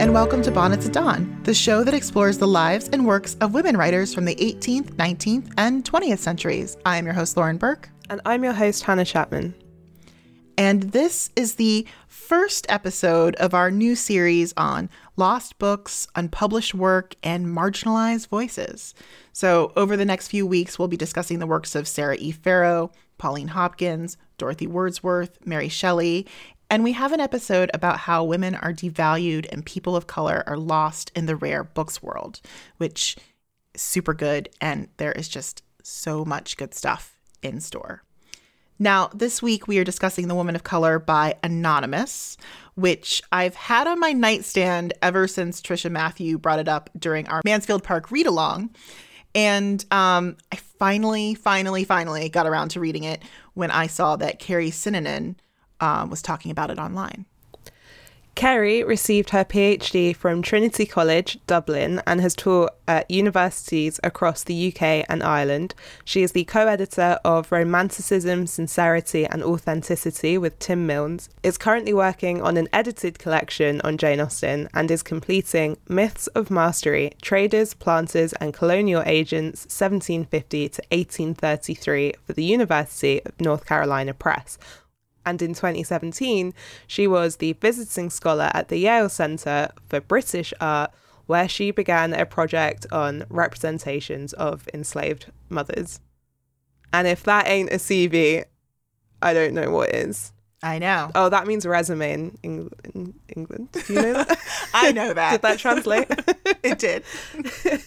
and welcome to Bonnets at Dawn, the show that explores the lives and works of women writers from the 18th, 19th, and 20th centuries. I am your host, Lauren Burke. And I'm your host, Hannah Chapman. And this is the first episode of our new series on lost books, unpublished work, and marginalized voices. So, over the next few weeks, we'll be discussing the works of Sarah E. Farro, Pauline Hopkins, Dorothy Wordsworth, Mary Shelley, and we have an episode about how women are devalued and people of color are lost in the rare books world, which is super good. And there is just so much good stuff in store. Now, this week we are discussing The Woman of Color by Anonymous, which I've had on my nightstand ever since Tricia Matthew brought it up during our Mansfield Park read along. And um, I finally, finally, finally got around to reading it when I saw that Kerry Sinanan um, was talking about it online. Kerry received her PhD from Trinity College, Dublin, and has taught at universities across the UK and Ireland. She is the co editor of Romanticism, Sincerity and Authenticity with Tim Milnes, is currently working on an edited collection on Jane Austen, and is completing Myths of Mastery Traders, Planters, and Colonial Agents 1750 to 1833 for the University of North Carolina Press and in 2017, she was the visiting scholar at the Yale Center for British Art, where she began a project on representations of enslaved mothers. And if that ain't a CV, I don't know what is. I know. Oh, that means resume in, Eng- in England. Do you know that? I know that. did that translate? it did.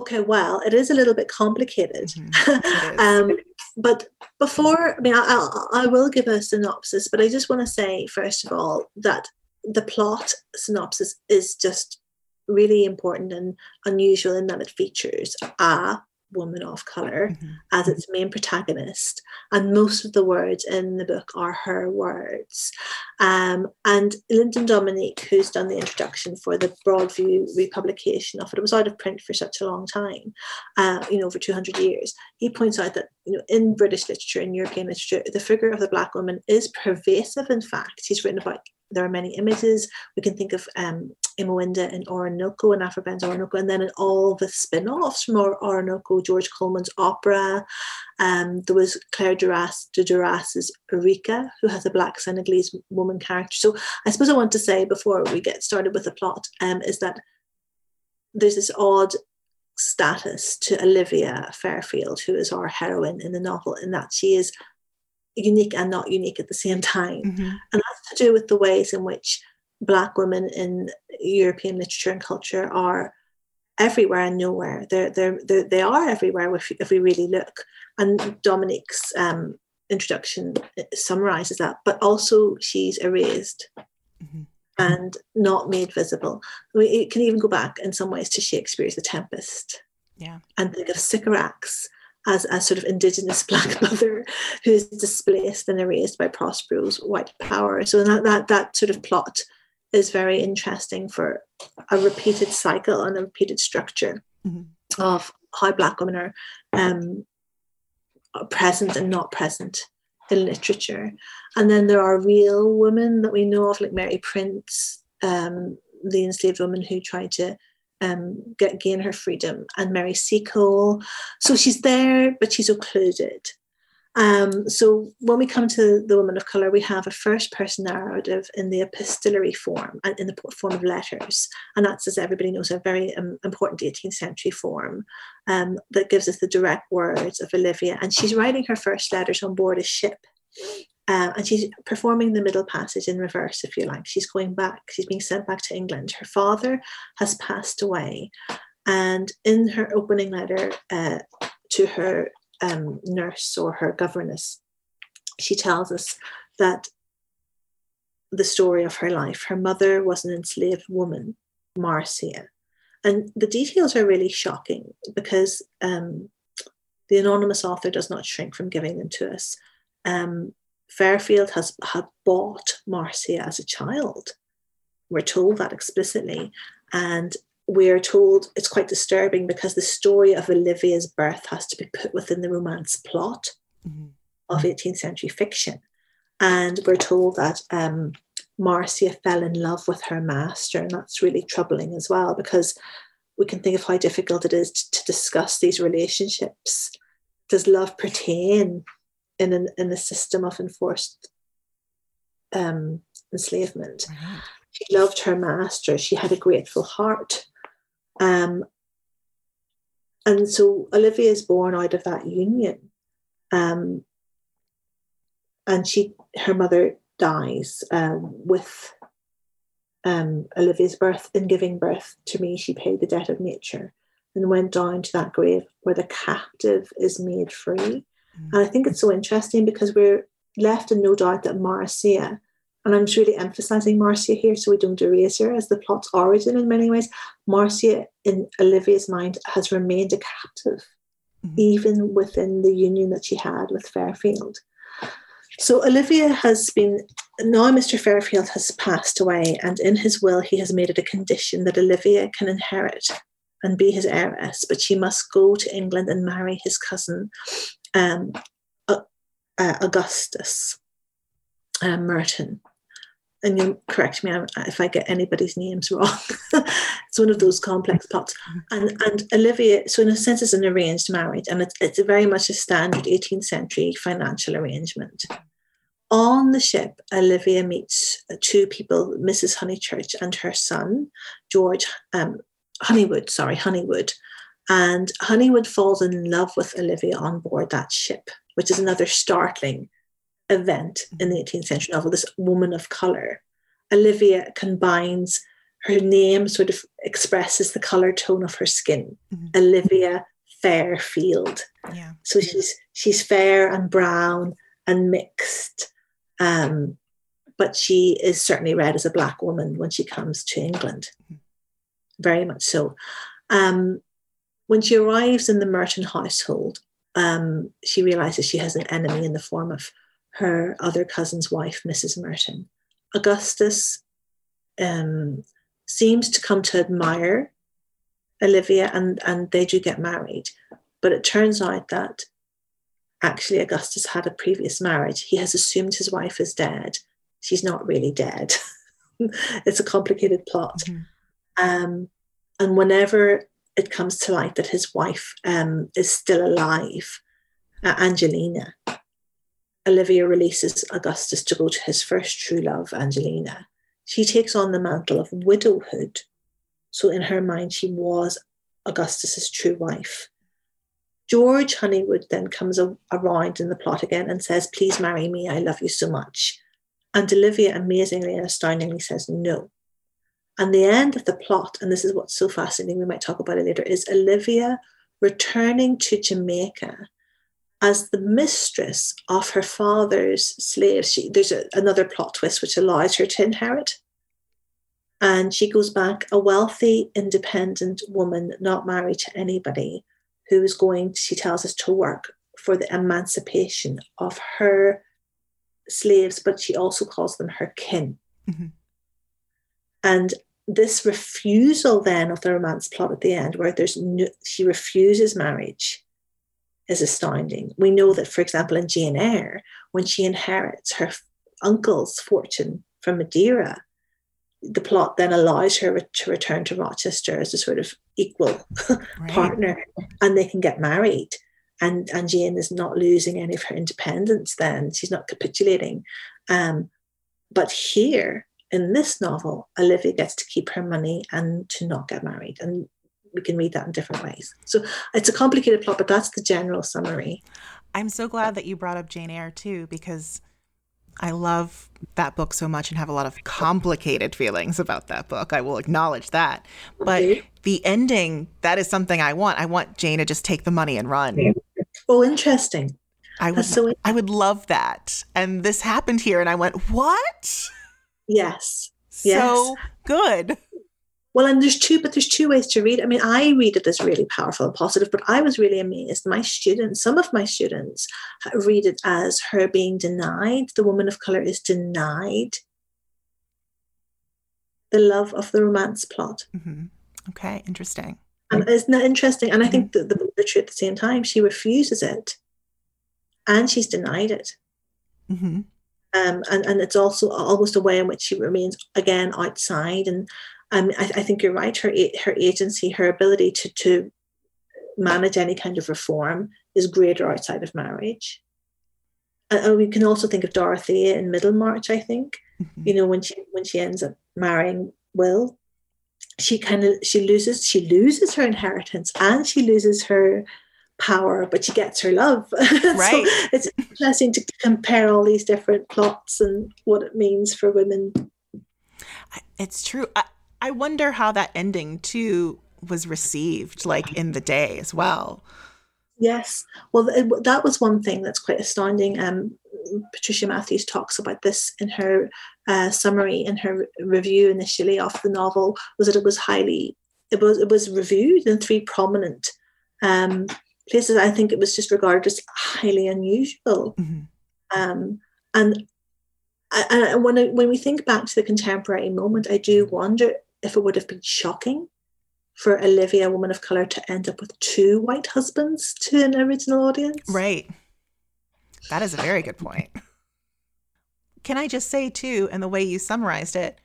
Okay, well, it is a little bit complicated. Mm-hmm. um, but before, I mean, I, I, will give a synopsis, but I just want to say, first of all, that the plot synopsis is just really important and unusual in that it features a woman of color mm-hmm. as its main protagonist and most of the words in the book are her words. Um, and lyndon dominique who's done the introduction for the broadview republication of it it was out of print for such a long time uh, you know over 200 years he points out that you know in british literature in european literature the figure of the black woman is pervasive in fact. He's written about there are many images. We can think of um, Imoinda in Oroonoko and Aphra Behn's Oroonoko, and then in all the spin offs from Oroonoko, George Colman's opera. Um, there was Claire Duras de Duras's Ourika, who has a black Senegalese woman character. So I suppose I want to say before we get started with the plot um, is that there's this odd status to Olivia Fairfield, who is our heroine in the novel, in that she is unique and not unique at the same time. Mm-hmm. And to do with the ways in which Black women in European literature and culture are everywhere and nowhere. They're, they're, they're they are everywhere if, if we really look. And Dominique's um, introduction summarizes that, but also she's erased. Mm-hmm. And not made visible. I mean, it can even go back in some ways to Shakespeare's The Tempest. Yeah. And think of Sycorax as a sort of indigenous black mother who's displaced and erased by Prospero's white power. So that that that sort of plot is very interesting for a repeated cycle and a repeated structure mm-hmm. of how black women are um, present and not present in literature. And then there are real women that we know of, like Mary Prince, um, the enslaved woman who tried to um, get, gain her freedom, and Mary Seacole. So she's there, but she's occluded. Um, so when we come to the woman of color, we have a first person narrative in the epistolary form and in the form of letters. And that's, as everybody knows, a very um, important 18th century form um, that gives us the direct words of Olivia. And she's writing her first letters on board a ship. Uh, and she's performing the middle passage in reverse, if you like. She's going back, she's being sent back to England. Her father has passed away. And in her opening letter uh, to her um, nurse or her governess, she tells us that the story of her life. Her mother was an enslaved woman, Marcia. And the details are really shocking because um, the anonymous author does not shrink from giving them to us. Um, Fairfield has had bought Marcia as a child. we're told that explicitly. And we're told it's quite disturbing because the story of Olivia's birth has to be put within the romance plot mm-hmm. of 18th century fiction. And we're told that um, Marcia fell in love with her master, and that's really troubling as well because we can think of how difficult it is to, to discuss these relationships. Does love pertain in an, in a system of enforced um, enslavement? She loved her master. She had a grateful heart. Um, and so Olivia is born out of that union. Um, and she, her mother dies um, with um, Olivia's birth. In giving birth to me, she paid the debt of nature and went down to that grave where the captive is made free. Mm-hmm. And I think it's so interesting because we're left in no doubt that Marcia and I'm really emphasizing Marcia here so we don't erase her as the plot's origin in many ways. Marcia, in Olivia's mind, has remained a captive, mm-hmm. even within the union that she had with Fairfield. So Olivia has been, now Mr. Fairfield has passed away, and in his will, he has made it a condition that Olivia can inherit and be his heiress, but she must go to England and marry his cousin, um, uh, Augustus uh, Merton and you correct me if I get anybody's names wrong. it's one of those complex plots. And and Olivia, so in a sense, it's an arranged marriage, and it's, it's very much a standard 18th century financial arrangement. On the ship, Olivia meets two people, Mrs. Honeychurch and her son, George um, Honeywood, sorry, Honeywood. And Honeywood falls in love with Olivia on board that ship, which is another startling event in the 18th century novel, this woman of color. Olivia combines her name sort of expresses the color tone of her skin. Mm-hmm. Olivia Fairfield. Yeah. So she's she's fair and brown and mixed. Um, but she is certainly read as a black woman when she comes to England. Mm-hmm. Very much so. Um, when she arrives in the Merton household, um, she realizes she has an enemy in the form of her other cousin's wife, Mrs. Merton. Augustus um, seems to come to admire Olivia and, and they do get married. But it turns out that actually Augustus had a previous marriage. He has assumed his wife is dead. She's not really dead. it's a complicated plot. Mm-hmm. Um, and whenever it comes to light that his wife um, is still alive, uh, Angelina, Olivia releases Augustus to go to his first true love, Angelina. She takes on the mantle of widowhood. So, in her mind, she was Augustus's true wife. George Honeywood then comes a- around in the plot again and says, Please marry me, I love you so much. And Olivia amazingly and astoundingly says no. And the end of the plot, and this is what's so fascinating, we might talk about it later, is Olivia returning to Jamaica as the mistress of her father's slaves. She, there's a, another plot twist which allows her to inherit. And she goes back a wealthy, independent woman, not married to anybody, who is going, she tells us, to work for the emancipation of her slaves, but she also calls them her kin. Mm-hmm. And this refusal then of the romance plot at the end, where there's no, she refuses marriage, is astounding. We know that, for example, in Jane Eyre, when she inherits her uncle's fortune from Madeira, the plot then allows her to return to Rochester as a sort of equal right. partner, and they can get married. And, and Jane is not losing any of her independence then. She's not capitulating. Um, but here in this novel, Olivia gets to keep her money and to not get married. And we can read that in different ways. So it's a complicated plot, but that's the general summary. I'm so glad that you brought up Jane Eyre too, because I love that book so much and have a lot of complicated feelings about that book. I will acknowledge that. But okay. the ending, that is something I want. I want Jane to just take the money and run. Oh, interesting. I would, so I would love that. And this happened here, and I went, what? Yes. So yes. good. Well, and there's two, but there's two ways to read. I mean, I read it as really powerful and positive, but I was really amazed. My students, some of my students, read it as her being denied. The woman of color is denied the love of the romance plot. Mm-hmm. Okay, interesting. And isn't that interesting? And I think mm-hmm. that the, the truth at the same time, she refuses it and she's denied it. Mm-hmm. Um, and, and it's also almost a way in which she remains again outside. And um, I, I think you're right. Her her agency, her ability to to manage any kind of reform is greater outside of marriage. And we can also think of Dorothea in Middlemarch. I think, mm-hmm. you know, when she when she ends up marrying Will, she kind of she loses she loses her inheritance and she loses her power, but she gets her love. Right. so it's interesting to compare all these different plots and what it means for women. It's true. I, I wonder how that ending too was received, like in the day as well. Yes. Well, that was one thing that's quite astounding. Um, Patricia Matthews talks about this in her uh, summary in her review initially of the novel was that it was highly it was it was reviewed in three prominent um, places. I think it was just regarded as highly unusual. Mm-hmm. Um, and I, I, when I, when we think back to the contemporary moment, I do wonder if it would have been shocking for Olivia, a woman of color, to end up with two white husbands to an original audience. Right. That is a very good point. Can I just say too, and the way you summarized it,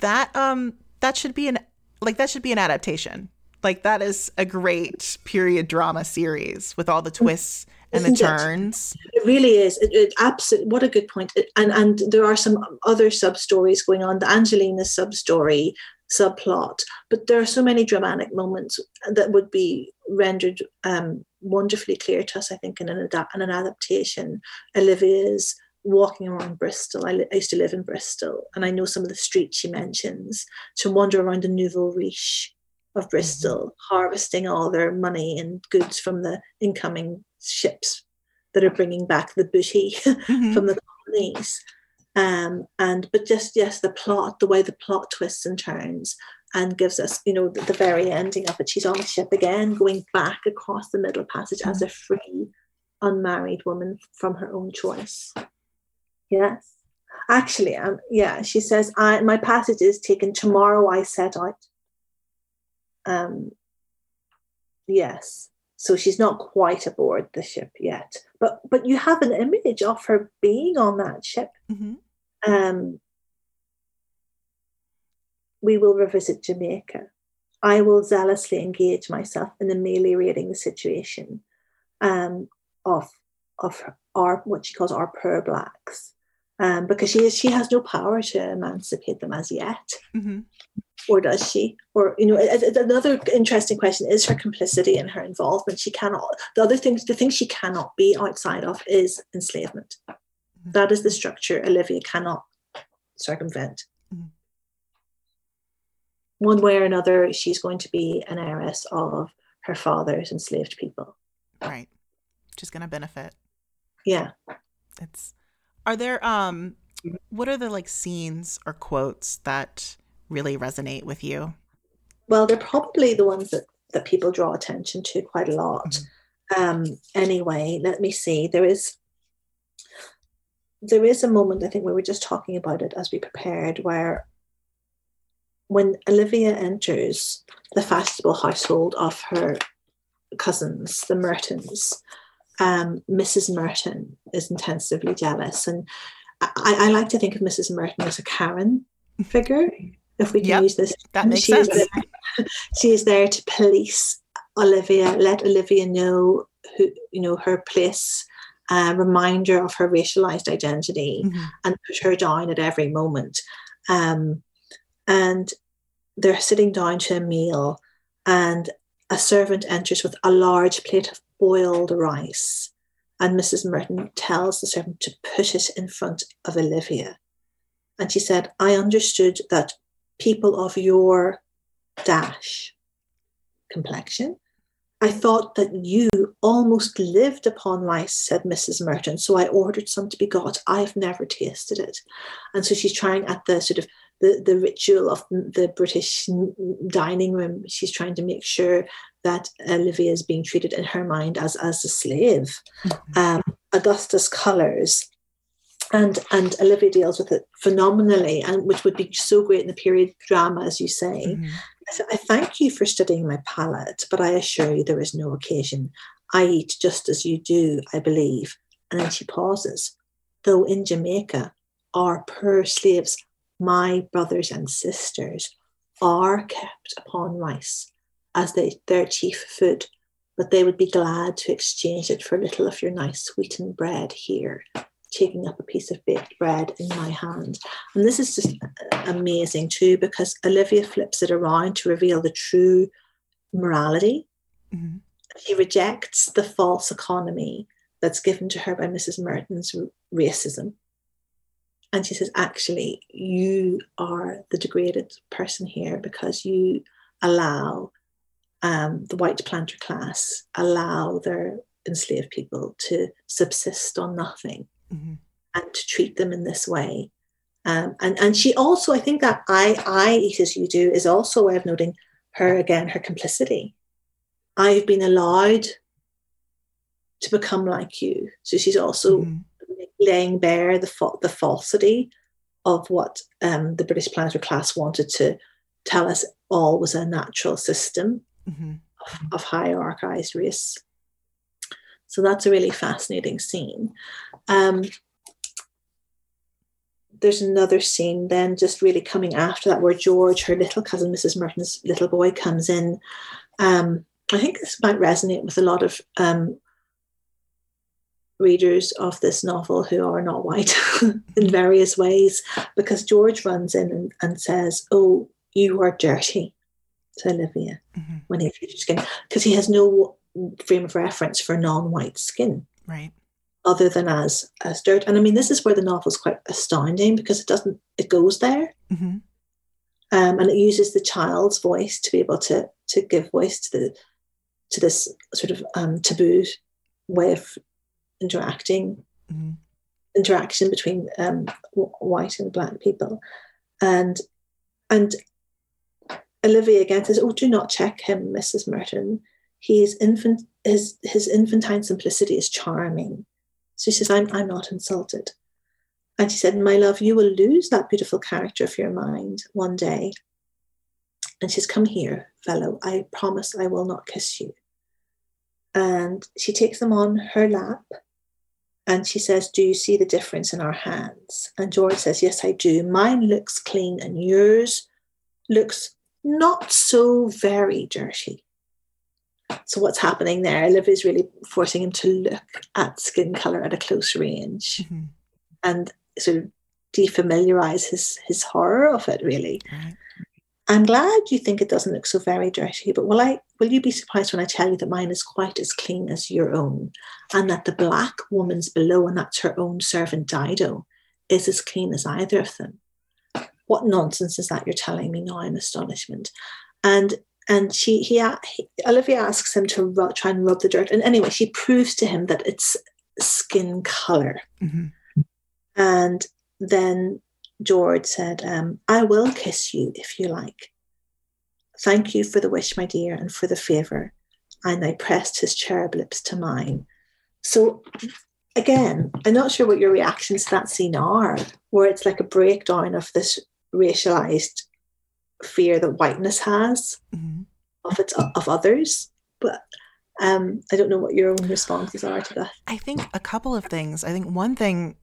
that um that should be an like that should be an adaptation. Like that is a great period drama series with all the twists and Isn't the turns. It? it? really is. It, it absolutely. What a good point. And and there are some other sub stories going on. The Angelina sub story, subplot. But there are so many dramatic moments that would be rendered um, wonderfully clear to us, I think, in an, adapt- in an adaptation. Olivia's walking around Bristol. I, li- I, used to live in Bristol, and I know some of the streets she mentions. To wander around the nouveau riche of mm-hmm. Bristol, mm-hmm. harvesting all their money and goods from the incoming ships that are bringing back the booty mm-hmm. from the colonies. Um, and but just yes, the plot, the way the plot twists and turns, and gives us, you know, the, the very ending of it. She's on the ship again, going back across the Middle Passage mm-hmm. as a free, unmarried woman from her own choice. Yes, actually, um, yeah, she says, "I my passage is taken tomorrow. I set out." Um, yes, so she's not quite aboard the ship yet, but but you have an image of her being on that ship. Mm-hmm um, we will revisit Jamaica. I will zealously engage myself in ameliorating the situation um, of of our what she calls our poor blacks, um, because she is, she has no power to emancipate them as yet, mm-hmm. Or does she? Or you know, another interesting question is her complicity and her involvement. She cannot. The other things, the thing she cannot be outside of is enslavement. That is the structure Olivia cannot circumvent. Mm. One way or another, she's going to be an heiress of her father's enslaved people. Right. She's going to benefit. Yeah. It's Are there um what are the like scenes or quotes that really resonate with you? Well, they're probably the ones that that people draw attention to quite a lot. Mm-hmm. Um anyway, let me see. There is there is a moment, I think we were just talking about it as we prepared, where when Olivia enters the fashionable household of her cousins, the Mertons, um, Mrs. Merton is intensively jealous. And I, I, like to think of Mrs. Merton as a Karen figure, if we can yep, use this. That makes she sense. Is there, she is there to police Olivia, let Olivia know who, you know, her place a reminder of her racialized identity mm-hmm. and put her down at every moment. Um, and they're sitting down to a meal, and a servant enters with a large plate of boiled rice. And Mrs. Merton tells the servant to put it in front of Olivia. And she said, I understood that people of your dash complexion I thought that you almost lived upon rice, said Mrs. Merton. So I ordered some to be got. I've never tasted it. And so she's trying at the sort of the, the ritual of the British dining room. She's trying to make sure that Olivia is being treated in her mind as, as a slave. Mm-hmm. Um, Augustus Colours and and Olivia deals with it phenomenally, and which would be so great in the period drama, as you say. Mm-hmm. I said, I thank you for studying my palate, but I assure you there is no occasion. I eat just as you do, I believe. And then she pauses. Though in Jamaica, our poor slaves, my brothers and sisters, are kept upon rice as they, their chief food, but they would be glad to exchange it for a little of your nice sweetened bread here taking up a piece of baked bread in my hand. And this is just amazing too, because Olivia flips it around to reveal the true morality. Mm-hmm. She rejects the false economy that's given to her by Mrs. Merton's racism. And she says, actually, you are the degraded person here because you allow um, the white planter class, allow their enslaved people to subsist on nothing mm-hmm. and to treat them in this way. Um, and and she also, I think that I I eat as you do is also a way of noting her again her complicity. I've been allowed to become like you, so she's also mm-hmm. laying bare the fa- the falsity of what um, the British planter class wanted to tell us all was a natural system mm-hmm. of, of hierarchized race. So that's a really fascinating scene. Um, there's another scene then just really coming after that where George, her little cousin, Mrs. Merton's little boy, comes in. Um, I think this might resonate with a lot of um, readers of this novel who are not white in various ways because George runs in and, and says, Oh, you are dirty to Olivia mm-hmm. when he features skin because he has no frame of reference for non-white skin. Right other than as as dirt. And I mean, this is where the novel is quite astounding because it doesn't it goes there, mm-hmm. um, and it uses the child's voice to be able to to give voice to the to this sort of um, taboo way of interacting mm-hmm. interaction between um, white and black people, and and Olivia again says, "Oh, do not check him, Mrs. Merton. He infant. His his infantine simplicity is charming." So she says, I'm, I'm not insulted. And she said, My love, you will lose that beautiful character of your mind one day. And she's come here, fellow. I promise I will not kiss you. And she takes them on her lap and she says, Do you see the difference in our hands? And George says, Yes, I do. Mine looks clean and yours looks not so very dirty. So what's happening there? Olivia is really forcing him to look at skin color at a close range mm-hmm. and sort of defamiliarize his his horror of it. Really, right. I'm glad you think it doesn't look so very dirty, but will I? Will you be surprised when I tell you that mine is quite as clean as your own, and that the black woman's below, and that's her own servant Dido, is as clean as either of them? What nonsense is that you're telling me now in astonishment? And and she he, he Olivia asks him to rub, try and rub the dirt, and anyway, she proves to him that it's skin color, mm-hmm. and then George said, um, "I will kiss you if you like. Thank you for the wish, my dear, and for the favor." And I pressed his cherub lips to mine. So again, I'm not sure what your reactions to that scene are, where it's like a breakdown of this racialized fear that whiteness has mm-hmm. of its of others. But um, I don't know what your own responses are to that. I think a couple of things. I think one thing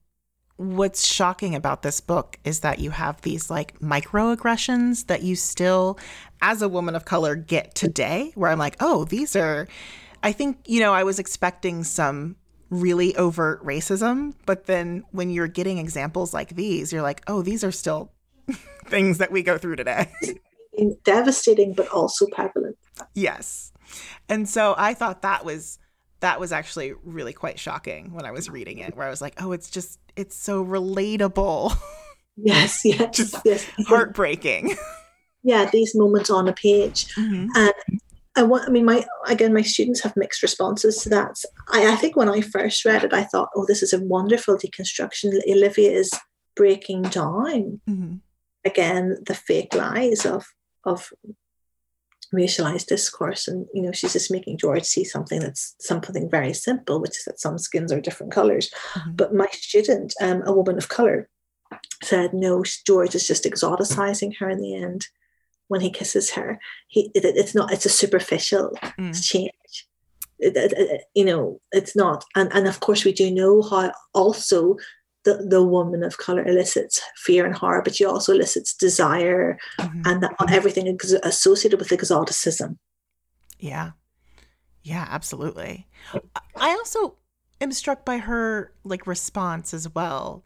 what's shocking about this book is that you have these like microaggressions that you still as a woman of color get today where I'm like, "Oh, these are I think, you know, I was expecting some really overt racism, but then when you're getting examples like these, you're like, "Oh, these are still things that we go through today. Devastating, but also prevalent. Yes. And so I thought that was that was actually really quite shocking when I was reading it, where I was like, oh, it's just it's so relatable. Yes, yes, just yes. Heartbreaking. Yeah, these moments on a page. Mm-hmm. And I want I mean my again my students have mixed responses to that. I, I think when I first read it, I thought, oh, this is a wonderful deconstruction. Olivia is breaking down mm-hmm again the fake lies of of racialized discourse. And you know she's just making george see something that's something very simple which is that some skins are different colors. Mm-hmm. but my student um, a woman of color said no george is just exoticizing her in the end when he kisses her. He it, it's not it's a superficial mm. change. It, it, you know it's not. And and of course we do know how also the, the woman of color elicits fear and horror, but she also elicits desire mm-hmm. and that, everything ex- associated with exoticism. Yeah. Yeah, absolutely. I also am struck by her like response as well.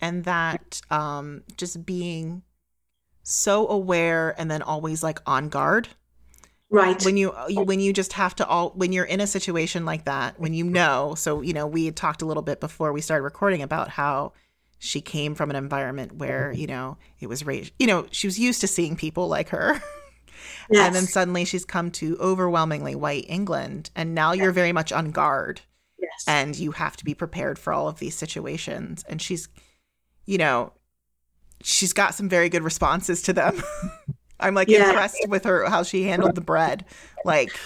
And that um just being so aware and then always like on guard right. When uh, you when you just have to all when you're in a situation like that when you know so you know we had talked a little bit before we started recording about how she came from an environment where mm-hmm. you know it was raised you know she was used to seeing people like her. Yes. and then suddenly she's come to overwhelmingly white england and now you're very much on guard yes. and you have to be prepared for all of these situations and she's you know she's got some very good responses to them I'm like yeah. impressed with her how she handled the bread. Like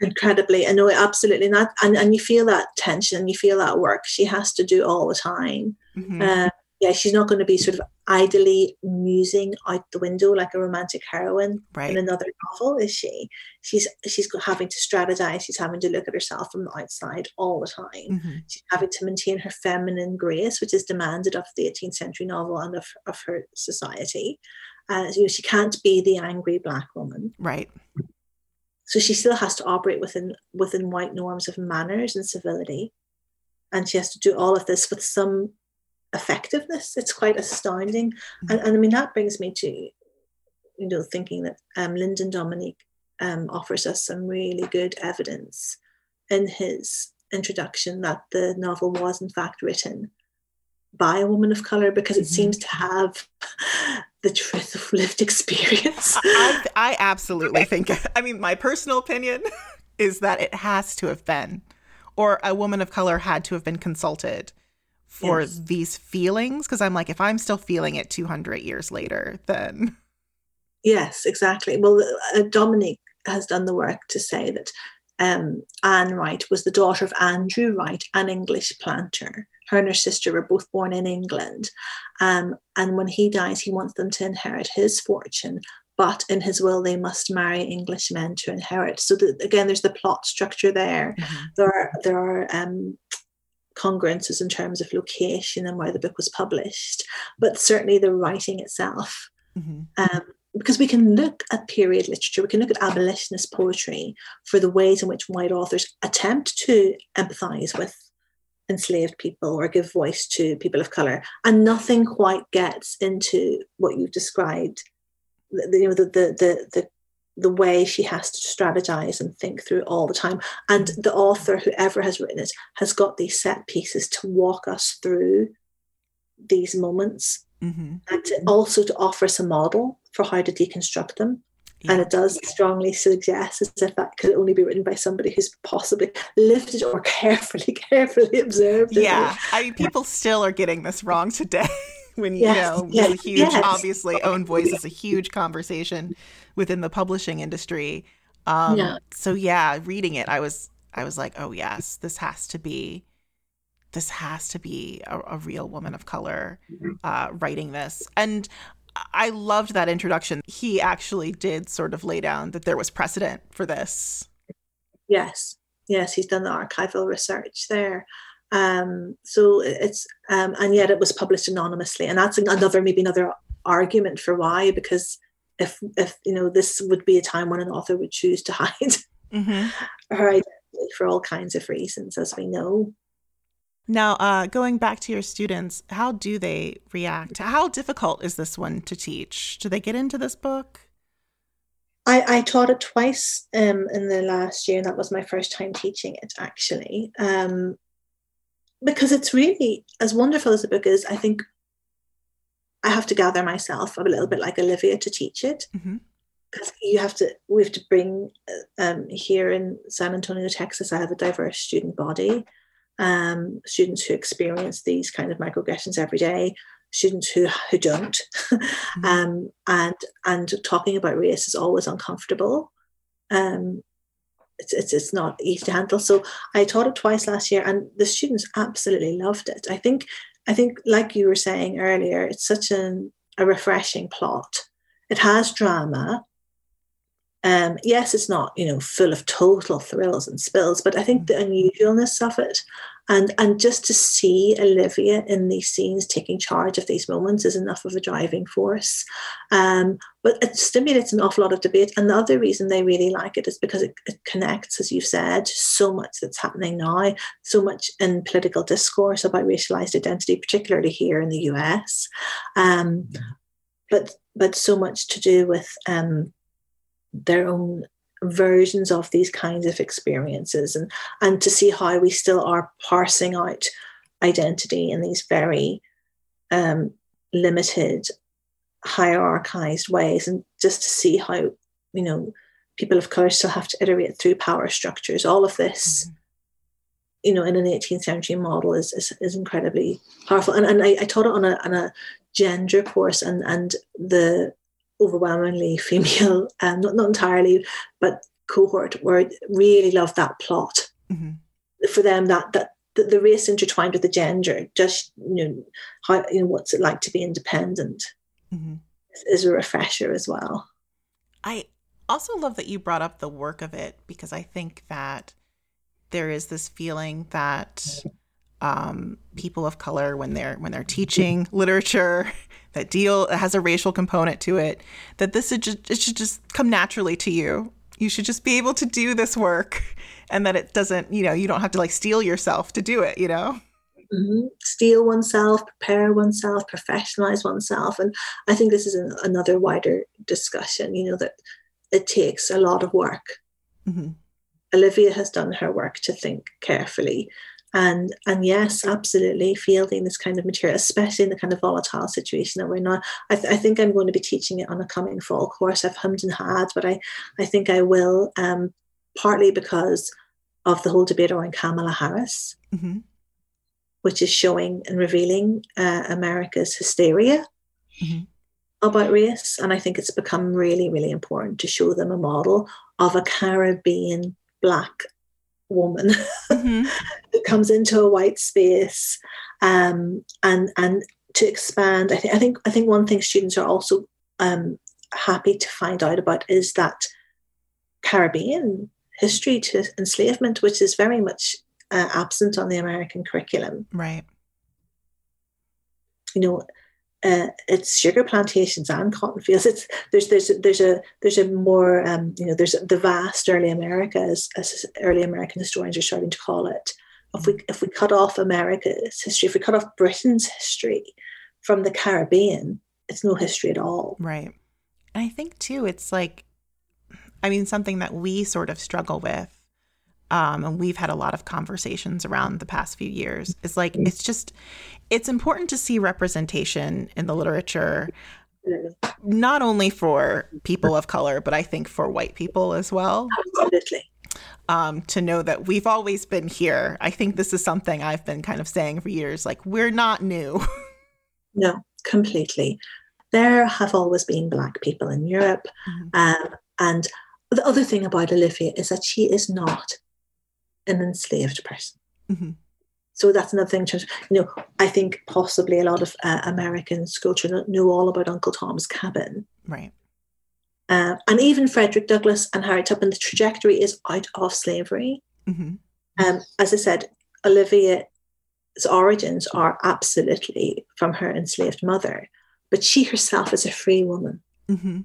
incredibly. I know absolutely not. And and you feel that tension, you feel that work she has to do all the time. Mm-hmm. Uh, yeah, she's not going to be sort of idly musing out the window like a romantic heroine right. in another novel, is she? She's she's having to strategize. She's having to look at herself from the outside all the time. Mm-hmm. She's having to maintain her feminine grace, which is demanded of the 18th century novel and of, of her society uh, you know, she can't be the angry black woman. Right. So she still has to operate within within white norms of manners and civility, and she has to do all of this with some effectiveness. It's quite astounding, mm-hmm. and, and I mean that brings me to, you know, thinking that um, Lyndon Dominique um, offers us some really good evidence in his introduction that the novel was in fact written by a woman of color because it mm-hmm. seems to have the truth of lived experience. I, I absolutely think, I mean, my personal opinion is that it has to have been, or a woman of color had to have been consulted for yes. these feelings. Because I'm like, if I'm still feeling it 200 years later, then. Yes, exactly. Well, uh, Dominique has done the work to say that um, Anne Wright was the daughter of Andrew Wright, an English planter her and her sister were both born in England. Um, and when he dies, he wants them to inherit his fortune. But in his will, they must marry English men to inherit. So again, there's the plot structure there. Mm-hmm. There are there are um, congruences in terms of location and where the book was published, but certainly the writing itself. Mm-hmm. Um, because we can look at period literature, we can look at abolitionist poetry for the ways in which white authors attempt to empathize with enslaved people or give voice to people of color. And nothing quite gets into what you've described the, you know the, the the the the way she has to strategize and think through all the time. And the author whoever has written it has got these set pieces to walk us through these moments mm-hmm. and to also to offer us a model for how to deconstruct them yeah. And it does strongly suggest as if that could only be written by somebody who's possibly lived it or carefully, carefully observed it. Yeah. I mean, people still are getting this wrong today. when you yes, know, yes, huge, yes. obviously, own voice is a huge conversation within the publishing industry. Um, yeah. So yeah, reading it, I was, I was like, oh yes, this has to be, this has to be a, a real woman of color mm-hmm. uh, writing this. And I loved that introduction. He actually did sort of lay down that there was precedent for this. Yes, yes, he's done the archival research there. Um, so it's um, and yet it was published anonymously, and that's another maybe another argument for why because if if you know this would be a time when an author would choose to hide mm-hmm. her identity for all kinds of reasons, as we know. Now, uh, going back to your students, how do they react? How difficult is this one to teach? Do they get into this book? I, I taught it twice um, in the last year, and that was my first time teaching it actually. Um, because it's really, as wonderful as the book is, I think I have to gather myself I'm a little bit like Olivia to teach it. Mm-hmm because you have to we have to bring uh, um, here in san antonio texas i have a diverse student body um, students who experience these kind of microaggressions every day, students who who don't, mm-hmm. um, and and talking about race is always uncomfortable. um, it's, it's it's not easy to handle. So I taught it twice last year, and the students absolutely loved it. I think I think like you were saying earlier, it's such an, a refreshing plot. It has drama. Um, yes, it's not you know full of total thrills and spills, but I think the unusualness of it and and just to see Olivia in these scenes taking charge of these moments is enough of a driving force. Um, but it stimulates an awful lot of debate. And the other reason they really like it is because it, it connects, as you've said, so much that's happening now, so much in political discourse about racialized identity, particularly here in the US. Um, but but so much to do with um, their own versions of these kinds of experiences and and to see how we still are parsing out identity in these very um, limited hierarchized ways and just to see how you know people of color still have to iterate through power structures all of this mm-hmm. you know in an 18th century model is is, is incredibly powerful and, and I, I taught it on a on a gender course and and the overwhelmingly female, um, not not entirely, but cohort where really loved that plot. Mm-hmm. For them, that that the, the, race intertwined with the gender, just you know how you know what's it like to be independent, mm-hmm. is a refresher as well. I also love that you brought up the work of it because I think that there is this feeling that um, people of color when they're when they're teaching literature that deal has a racial component to it that this should just, it should just come naturally to you. You should just be able to do this work and that it doesn't you know you don't have to like steel yourself to do it you know? Mm-hmm. steel oneself prepare oneself professionalize oneself. And i think this is an, another wider discussion you know that it takes a lot of work. Mm-hmm. olivia has done her work to think carefully and and yes absolutely fielding this kind of material especially in the kind of volatile situation that we're not I, th- I, think i'm going to be teaching it on a coming fall course i've hummed and had but i i think i will um, partly because of the whole debate around kamala harris mm-hmm. which is showing and revealing uh, america's hysteria mm-hmm. about race and i think it's become really really important to show them a model of a caribbean black woman mm-hmm. that comes into a white space um, and and to expand. I think I think I think one thing students are also um, happy to find out about is that Caribbean history to enslavement, which is very much uh, absent on the American curriculum. Right. You know, uh, it's sugar plantations and cotton fields. It's there's there's there's a there's a more um, you know there's the vast early America as, as early American historians are starting to call it. If we if we cut off America's history, if we cut off Britain's history from the Caribbean, it's no history at all. Right. And I think too, it's like, I mean, something that we sort of struggle with um, and we've had a lot of conversations around the past few years is like it's just it's important to see representation in the literature not only for people of color but i think for white people as well. Absolutely. Um, to know that we've always been here. I think this is something i've been kind of saying for years like we're not new. No completely. There have always been black people in europe mm-hmm. um, and the other thing about olivia is that she is not an enslaved person. Mm-hmm. So that's another thing. To, you know, I think possibly a lot of uh, American school children know all about Uncle Tom's Cabin, right? Uh, and even Frederick Douglass and Harriet Tubman, the trajectory is out of slavery. Mm-hmm. Um, as I said, Olivia's origins are absolutely from her enslaved mother, but she herself is a free woman. Mm-hmm.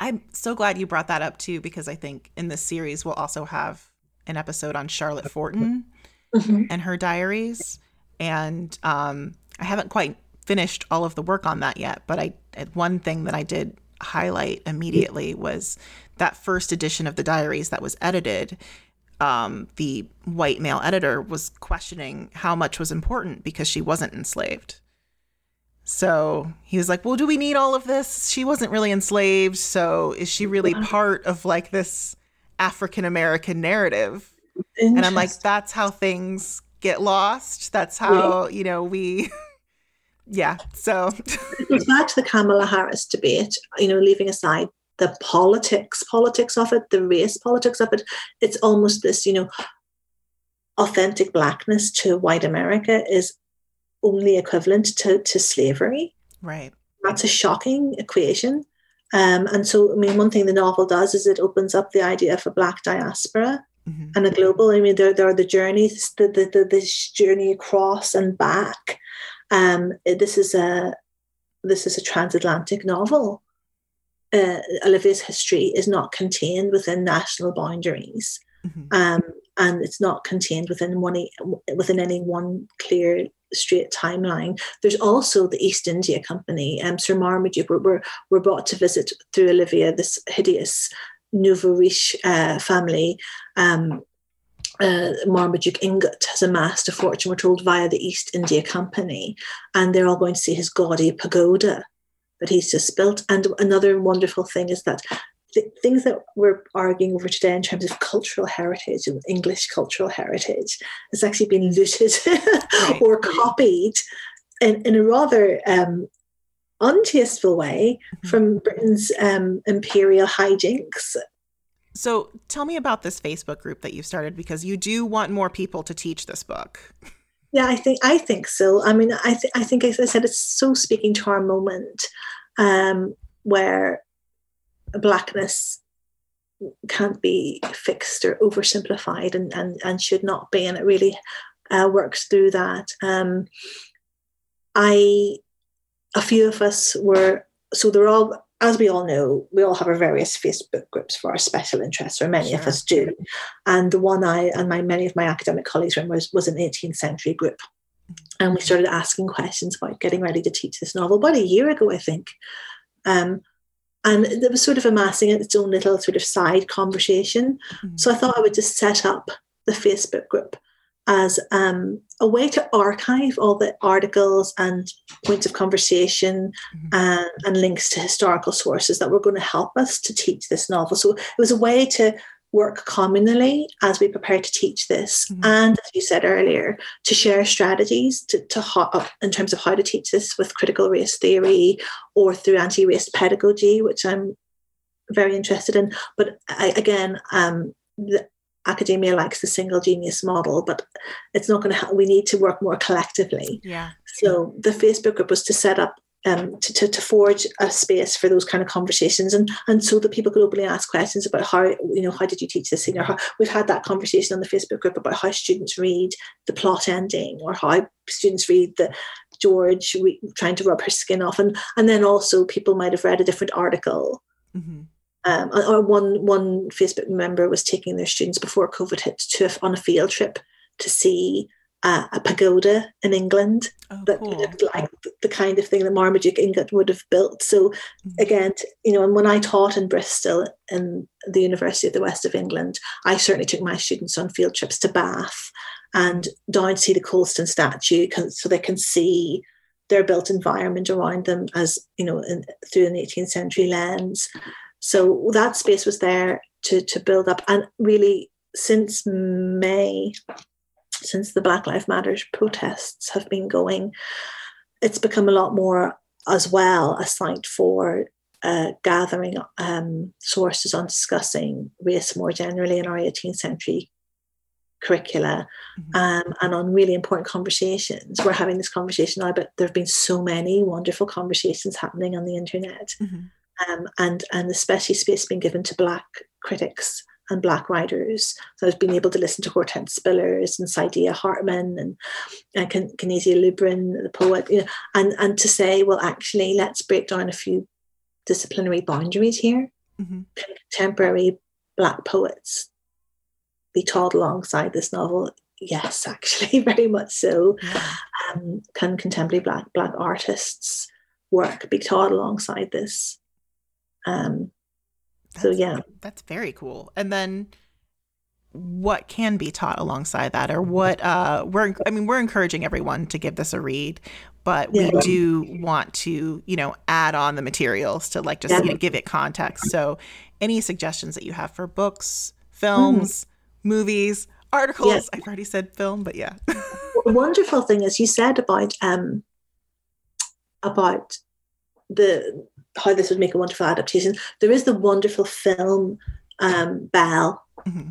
I'm so glad you brought that up too, because I think in this series we'll also have an episode on Charlotte Forten mm-hmm. and her diaries. And um, I haven't quite finished all of the work on that yet, but I one thing that I did highlight immediately was that first edition of the diaries that was edited. Um, the white male editor was questioning how much was important because she wasn't enslaved. So he was like, Well, do we need all of this? She wasn't really enslaved. So is she really part of like this African American narrative. And I'm like, that's how things get lost. That's how, yeah. you know, we yeah. So it goes back to the Kamala Harris debate, you know, leaving aside the politics politics of it, the race politics of it. It's almost this, you know, authentic blackness to white America is only equivalent to, to slavery. Right. That's a shocking equation. Um, and so, I mean, one thing the novel does is it opens up the idea of a black diaspora mm-hmm. and a global. I mean, there, there are the journeys, the, the, the this journey across and back. Um, this is a this is a transatlantic novel. Uh, Olivia's history is not contained within national boundaries. Mm-hmm. Um, and it's not contained within one within any one clear straight timeline. There's also the East India Company. Um, Sir Marmaduke were, were, were brought to visit through Olivia this hideous nouveau riche uh, family. Um, uh, Marmaduke Ingot has amassed a fortune, we're told, via the East India Company, and they're all going to see his gaudy pagoda that he's just built. And another wonderful thing is that th- things that we're arguing over today in terms of cultural heritage and English cultural heritage has actually been looted right. or copied in, in a rather um, untasteful way mm-hmm. from Britain's um, imperial hijinks. So tell me about this Facebook group that you've started because you do want more people to teach this book. Yeah, I think I think so. I mean, I th- I think as I said, it's so speaking to our moment um, where blackness can't be fixed or oversimplified and, and, and should not be. And it really uh, works through that. Um, I, a few of us were, so they're all, as we all know, we all have our various Facebook groups for our special interests, or many sure. of us do. And the one I and my many of my academic colleagues were in was, was an 18th century group. And we started asking questions about getting ready to teach this novel about a year ago, I think. Um, and it was sort of amassing its own little sort of side conversation. Mm-hmm. So I thought I would just set up the Facebook group as um, a way to archive all the articles and points of conversation mm-hmm. and, and links to historical sources that were going to help us to teach this novel. So it was a way to work communally as we prepare to teach this. Mm-hmm. And as you said earlier, to share strategies to, to how, uh, in terms of how to teach this with critical race theory or through anti-race pedagogy, which I'm very interested in. But I, again, um, the academia likes the single genius model, but it's not going to. help we need to work more collectively. Yeah. So the Facebook group was to set up um, to, to, to, forge a space for those kind of conversations and and so that people could openly ask questions about how you know how did you teach this thing or how we've had that conversation on the facebook group about how students read the plot ending or how students read the george re- trying to rub her skin off and and then also people might have read a different article mm-hmm. um, or one one facebook member was taking their students before covid hit to on a field trip to see uh, a pagoda in England oh, that cool. looked like the kind of thing that Marmaduke Ingot would have built. So mm-hmm. again, you know, and when I taught in Bristol in the University of the West of England, I certainly took my students on field trips to Bath and down to see the Colston statue so they can see their built environment around them as you know in, through an 18th century lens. So that space was there to to build up, and really since May since the Black Lives Matter protests have been going, it's become a lot more as well a site for uh, gathering um, sources on discussing race more generally in our 18th century curricula mm-hmm. um, and on really important conversations. We're having this conversation now, but there have been so many wonderful conversations happening on the internet. Mm-hmm. Um, and, and especially space being given to Black critics and black writers. So I've been able to listen to Hortense Spillers and Saidiya Hartman and, and Canisia Lubrin, the poet, you know, and, and to say, well, actually, let's break down a few disciplinary boundaries here. Mm-hmm. Contemporary black poets be taught alongside this novel. Yes, actually, very much so. Yeah. Um, can contemporary black black artists' work be taught alongside this? Um, so yeah that's very cool and then what can be taught alongside that or what uh we're i mean we're encouraging everyone to give this a read but yeah. we do want to you know add on the materials to like just yeah. you know, give it context so any suggestions that you have for books films mm. movies articles yes. i've already said film but yeah the wonderful thing is you said about um about the how this would make a wonderful adaptation. There is the wonderful film um, Belle, mm-hmm.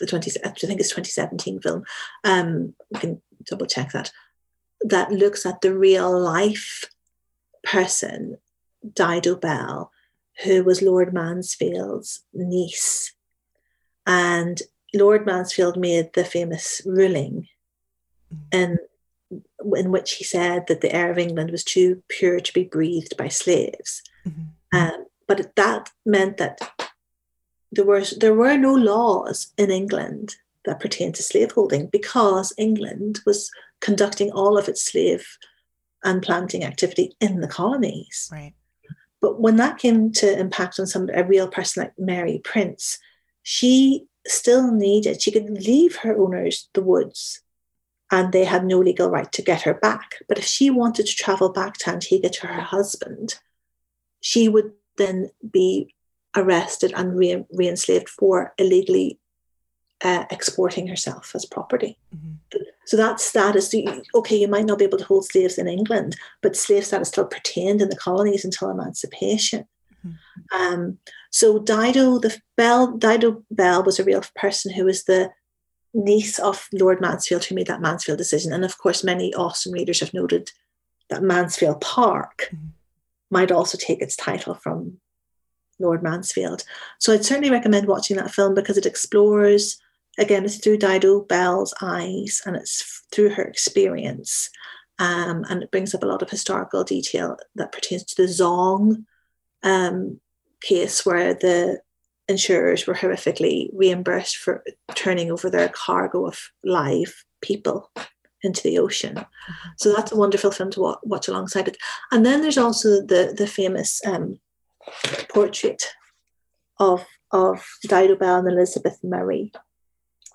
the 20, I think it's 2017 film. Um, we can double check that. That looks at the real life person, Dido Belle, who was Lord Mansfield's niece. And Lord Mansfield made the famous ruling mm-hmm. in, in which he said that the air of England was too pure to be breathed by slaves. Mm-hmm. Um, but that meant that there was there were no laws in England that pertained to slaveholding because England was conducting all of its slave and planting activity in the colonies. Right. But when that came to impact on some a real person like Mary Prince, she still needed, she could leave her owners the woods and they had no legal right to get her back. But if she wanted to travel back to Antigua to her husband, she would then be arrested and re- enslaved for illegally uh, exporting herself as property. Mm-hmm. So that status, okay, you might not be able to hold slaves in England, but slave status still pertained in the colonies until emancipation. Mm-hmm. Um, so Dido, the Bell, Dido Belle was a real person who was the niece of Lord Mansfield who made that Mansfield decision. And of course, many Austen readers have noted that Mansfield Park mm-hmm. might also take its title from Lord Mansfield. So I'd certainly recommend watching that film because it explores again, it's through Dido Belle's eyes and it's through her experience. Um, and it brings up a lot of historical detail that pertains to the Zong um, case where the insurers were horrifically reimbursed for turning over their cargo of live people into the ocean. Mm-hmm. So that's a wonderful film to watch, watch, alongside it. And then there's also the the famous um, portrait of of Dido Belle and Elizabeth Murray,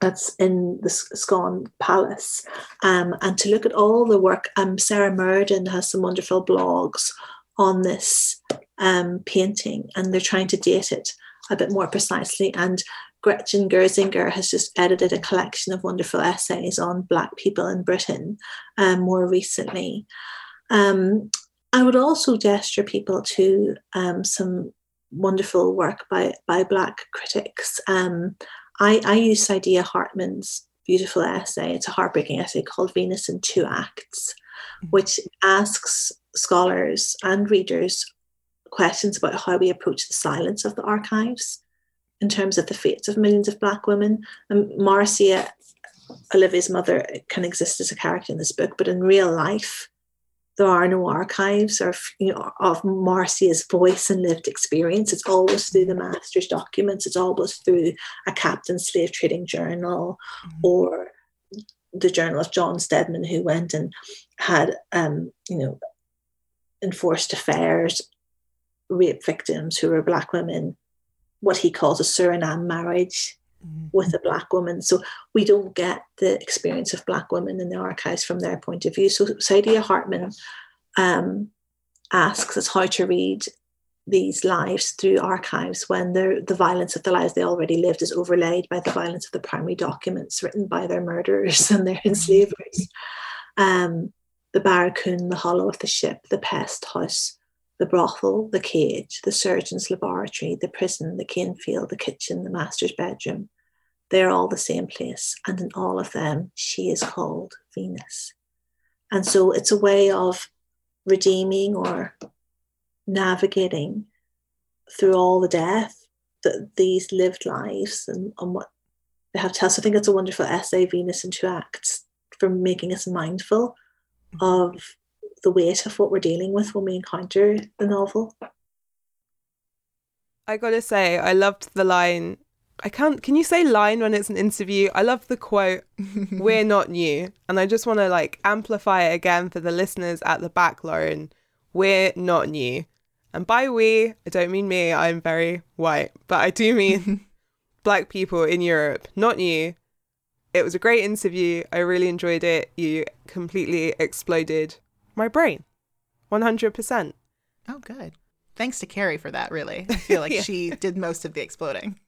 that's in the Scone Palace. Um, and to look at all the work, um, Sarah Murden has some wonderful blogs on this um, painting, and they're trying to date it a bit more precisely. And Gretchen Gerzina has just edited a collection of wonderful essays on Black people in Britain um, more recently. Um, I would also gesture people to um, some wonderful work by, by Black critics. Um, I, I use Saidiya Hartman's beautiful essay. It's a heartbreaking essay called Venus in Two Acts, mm-hmm. which asks scholars and readers questions about how we approach the silence of the archives in terms of the fates of millions of Black women. And Marcia, Olivia's mother, can exist as a character in this book, but in real life, there are no archives of you know of Marcia's voice and lived experience. It's always through the master's documents. It's always through a captain's slave trading journal mm-hmm. or the journal of John Stedman, who went and had um, you know enforced affairs, rape victims who were black women, what he calls a Suriname marriage mm-hmm. with a black woman. So we don't get the experience of black women in the archives from their point of view. So Saidiya Hartman um, asks us how to read these lives through archives when the violence of the lives they already lived is overlaid by the violence of the primary documents written by their murderers and their mm-hmm. enslavers. Um, the barracoon, the hollow of the ship, the pest house, the brothel, the cage, the surgeon's laboratory, the prison, the cane field, the kitchen, the master's bedroom, they're all the same place. And in all of them, she is called Venus. And so it's a way of redeeming or navigating through all the death that these lived lives and, and what they have to tell. So I think it's a wonderful essay, Venus in Two Acts, for making us mindful mm-hmm. of the weight of what we're dealing with when we encounter the novel. I gotta say, I loved the line I can't. Can you say line when it's an interview? I love the quote, "We're not new," and I just want to like amplify it again for the listeners at the back, Lauren. We're not new, and by we, I don't mean me. I'm very white, but I do mean black people in Europe. Not new. It was a great interview. I really enjoyed it. You completely exploded my brain, one hundred percent. Oh, good. Thanks to Kerry for that. Really, I feel like yeah. she did most of the exploding.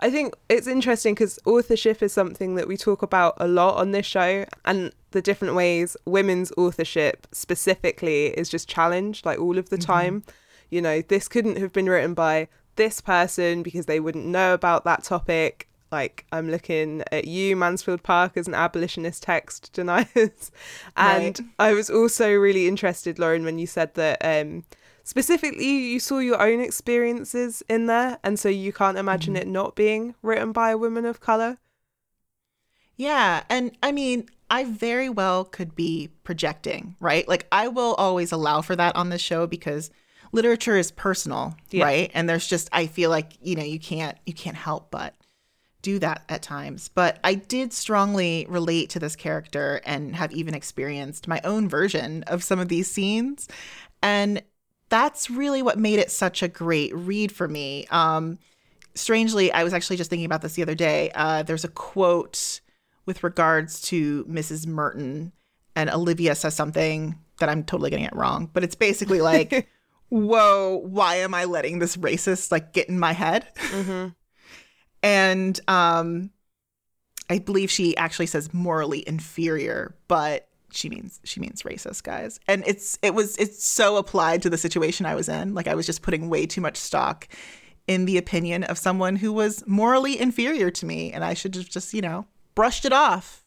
I think it's interesting because authorship is something that we talk about a lot on this show, and the different ways women's authorship specifically is just challenged like all of the mm-hmm. time. you know, this couldn't have been written by this person because they wouldn't know about that topic. Like, I'm looking at you, Mansfield Park, as an abolitionist text deniers. and Right. I was also really interested, Lauren, when you said that um, specifically you saw your own experiences in there. And so you can't imagine it not being written by a woman of color. Yeah. And I mean, I very well could be projecting, right? Like, I will always allow for that on this show because literature is personal, Yeah. right? And there's just, I feel like, you know, you can't, you can't help but do that at times. But I did strongly relate to this character and have even experienced my own version of some of these scenes. And that's really what made it such a great read for me. Um, strangely, I was actually just thinking about this the other day. Uh, there's a quote with regards to Mrs. Merton, and Olivia says something that I'm totally getting it wrong, but it's basically like, "Whoa, why am I letting this racist like get in my head?" And um, I believe she actually says morally inferior, but she means she means racist, guys. And it's it was it's so applied to the situation I was in. Like I was just putting way too much stock in the opinion of someone who was morally inferior to me, and I should have just you know brushed it off.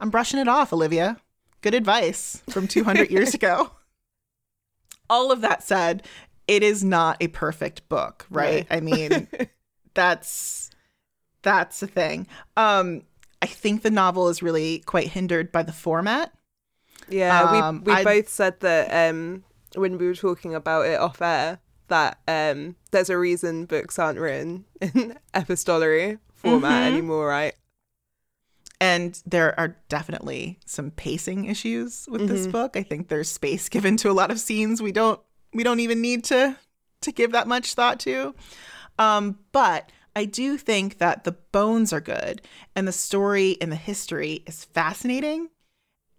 I'm brushing it off, Olivia. Good advice from 200 years ago. All of that said, it is not a perfect book, right? I mean, that's that's the thing. Um, I think the novel is really quite hindered by the format. Yeah, Um, we we I- both said that um, when we were talking about it off air that um, there's a reason books aren't written in epistolary format Mhm. anymore, right? And there are definitely some pacing issues with this Mhm. book. I think there's space given to a lot of scenes we don't we don't even need to to give that much thought to. Um, but I do think that the bones are good and the story and the history is fascinating.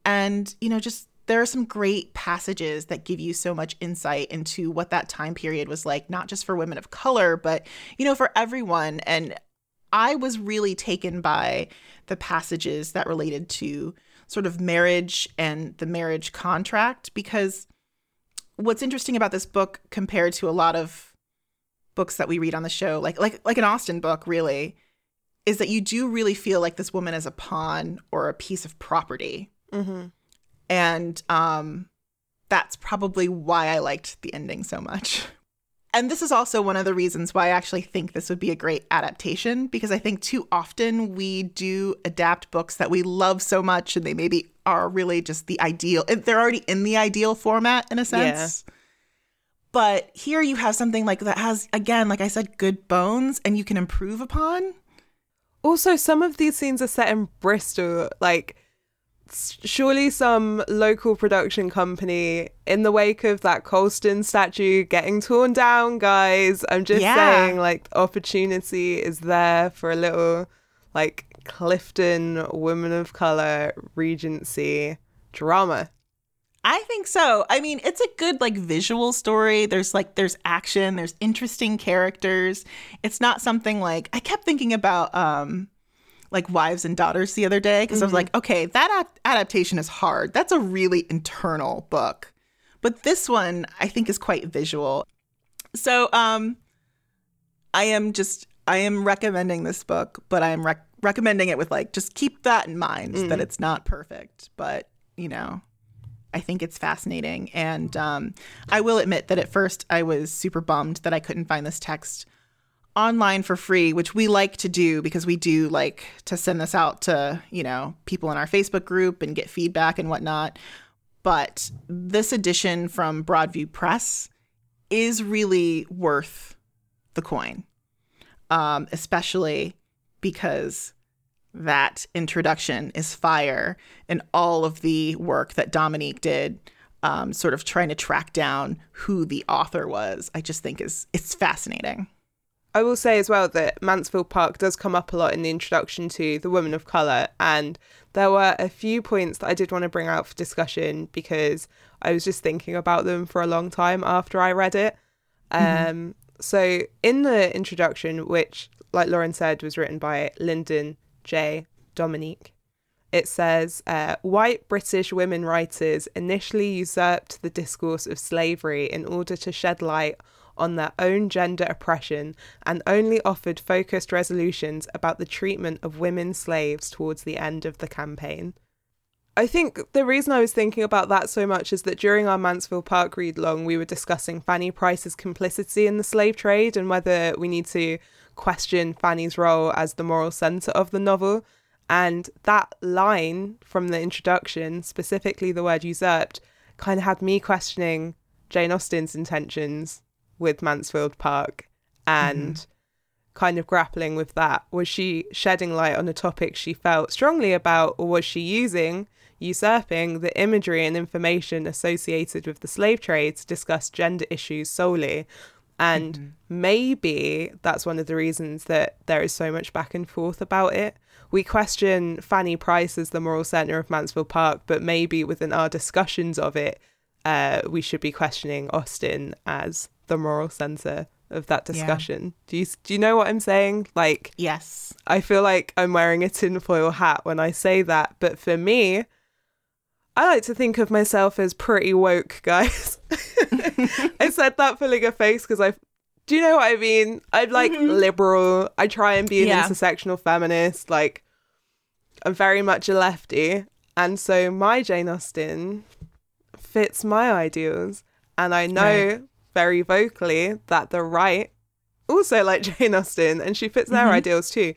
And, you know, just there are some great passages that give you so much insight into what that time period was like, not just for women of color, but, you know, for everyone. And I was really taken by the passages that related to sort of marriage and the marriage contract because what's interesting about this book compared to a lot of books that we read on the show like like like an Austen book really is that you do really feel like this woman is a pawn or a piece of property Mm-hmm. and um that's probably why I liked the ending so much. And this is also one of the reasons why I actually think this would be a great adaptation because I think too often we do adapt books that we love so much and they maybe are really just the ideal. They're already in the ideal format in a sense. But here you have something like that has again, like I said, good bones and you can improve upon. Also, some of these scenes are set in Bristol. Like, surely some local production company, in the wake of that Colston statue getting torn down, guys, I'm just Yeah. saying, like, opportunity is there for a little, like, Clifton Women of Colour Regency drama. I think so. I mean, it's a good like visual story. There's like there's action, there's interesting characters. It's not something like I kept thinking about um like wives and daughters the other day because I was like, okay, that ad- adaptation is hard. That's a really internal book. But this one I think is quite visual. So, um I am just I am recommending this book, but I am rec- recommending it with like just keep that in mind that it's not perfect, but you know, I think it's fascinating. And um, I will admit that at first I was super bummed that I couldn't find this text online for free, which we like to do because we do like to send this out to, you know, people in our Facebook group and get feedback and whatnot. But this edition from Broadview Press is really worth the coin, um, especially because that introduction is fire and all of the work that Dominique did um, sort of trying to track down who the author was. I just think is it's fascinating. I will say as well that Mansfield Park does come up a lot in the introduction to The Woman of Colour, and there were a few points that I did want to bring out for discussion because I was just thinking about them for a long time after I read it. Um, so, in the introduction, which, like Lauren said, was written by Lyndon J. Dominique, it says uh, white British women writers initially usurped the discourse of slavery in order to shed light on their own gender oppression and only offered focused resolutions about the treatment of women slaves towards the end of the campaign. I think the reason I was thinking about that so much is that during our Mansfield Park read long, we were discussing Fanny Price's complicity in the slave trade and whether we need to question Fanny's role as the moral centre of the novel. And that line from the introduction, specifically the word usurped, kind of had me questioning Jane Austen's intentions with Mansfield Park and mm-hmm. kind of grappling with that. Was she shedding light on a topic she felt strongly about, or was she using usurping the imagery and information associated with the slave trade to discuss gender issues solely. And mm-hmm. maybe that's one of the reasons that there is so much back and forth about it. We question Fanny Price as the moral centre of Mansfield Park, but maybe within our discussions of it, uh, we should be questioning Austen as the moral centre of that discussion. Yeah. Do you do you know what I'm saying? Like, yes, I feel like I'm wearing a tinfoil hat when I say that, but for me, I like to think of myself as pretty woke, guys. I said that filling a face because I. Do you know what I mean? I'm like mm-hmm. liberal. I try and be an yeah. intersectional feminist. Like, I'm very much a lefty. And so my Jane Austen fits my ideals. And I know right. very vocally that the right also like Jane Austen and she fits their mm-hmm. ideals too.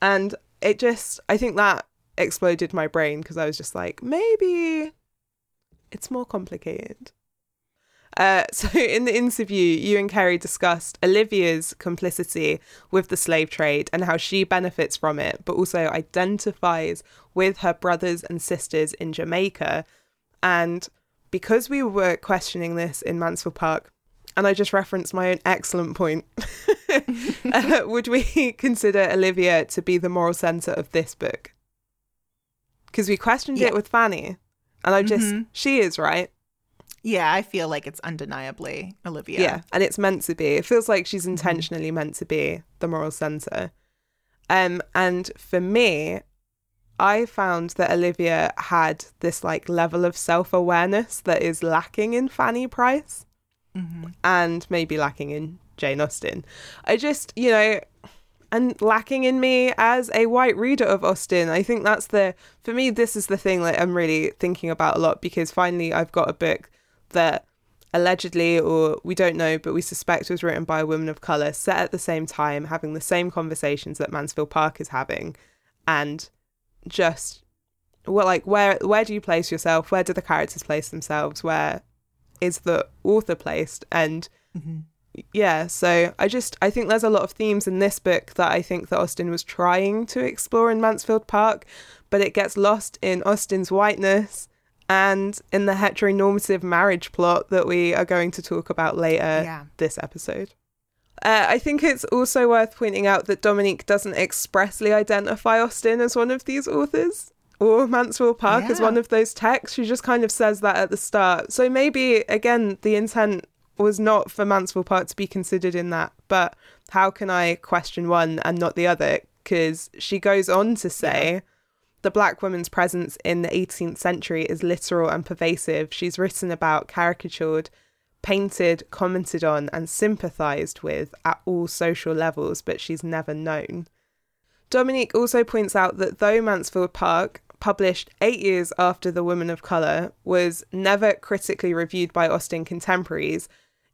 And it just, I think that exploded my brain because I was just like, maybe it's more complicated. Uh, so, in the interview, you and Kerry discussed Olivia's complicity with the slave trade and how she benefits from it, but also identifies with her brothers and sisters in Jamaica. And because we were questioning this in Mansfield Park, and I just referenced my own excellent point, uh, would we consider Olivia to be the moral centre of this book? Because we questioned yeah. it with Fanny, and I just mm-hmm. she is right. Yeah, I feel like it's undeniably Olivia. Yeah, and it's meant to be. It feels like she's mm-hmm. intentionally meant to be the moral center. Um, and for me, I found that Olivia had this like level of self awareness that is lacking in Fanny Price, mm-hmm. and maybe lacking in Jane Austen. I just, you know, and lacking in me as a white reader of Austen. I think that's the for me this is the thing that I'm really thinking about a lot because finally I've got a book that allegedly or we don't know but we suspect was written by a woman of color set at the same time having the same conversations that Mansfield Park is having and just well like where where do you place yourself? Where do the characters place themselves? Where is the author placed? And mm-hmm yeah, so I just I think there's a lot of themes in this book that I think that Austen was trying to explore in Mansfield Park, but it gets lost in Austen's whiteness and in the heteronormative marriage plot that we are going to talk about later yeah. this episode. Uh, I think it's also worth pointing out that Dominique doesn't expressly identify Austen as one of these authors or Mansfield Park yeah. as one of those texts. She just kind of says that at the start. So maybe, again, the intent was not for Mansfield Park to be considered in that. But how can I question one and not the other? Because she goes on to say yeah. the black woman's presence in the 18th century is literal and pervasive. She's written about, caricatured, painted, commented on, and sympathised with at all social levels, but she's never known. Dominique also points out that though Mansfield Park published eight years after The Woman of Colour, was never critically reviewed by Austen contemporaries,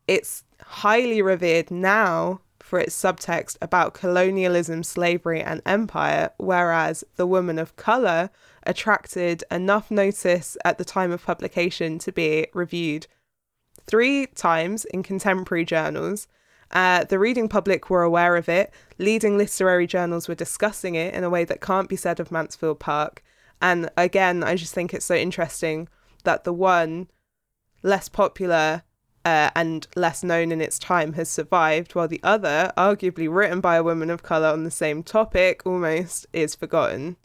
it's highly revered now for its subtext about colonialism, slavery, and empire, whereas The Woman of Colour attracted enough notice at the time of publication to be reviewed three times in contemporary journals. Uh, the reading public were aware of it. Leading literary journals were discussing it in a way that can't be said of Mansfield Park. And again, I just think it's so interesting that the one less popular uh, and less known in its time has survived, while the other, arguably written by a woman of colour on the same topic, almost is forgotten.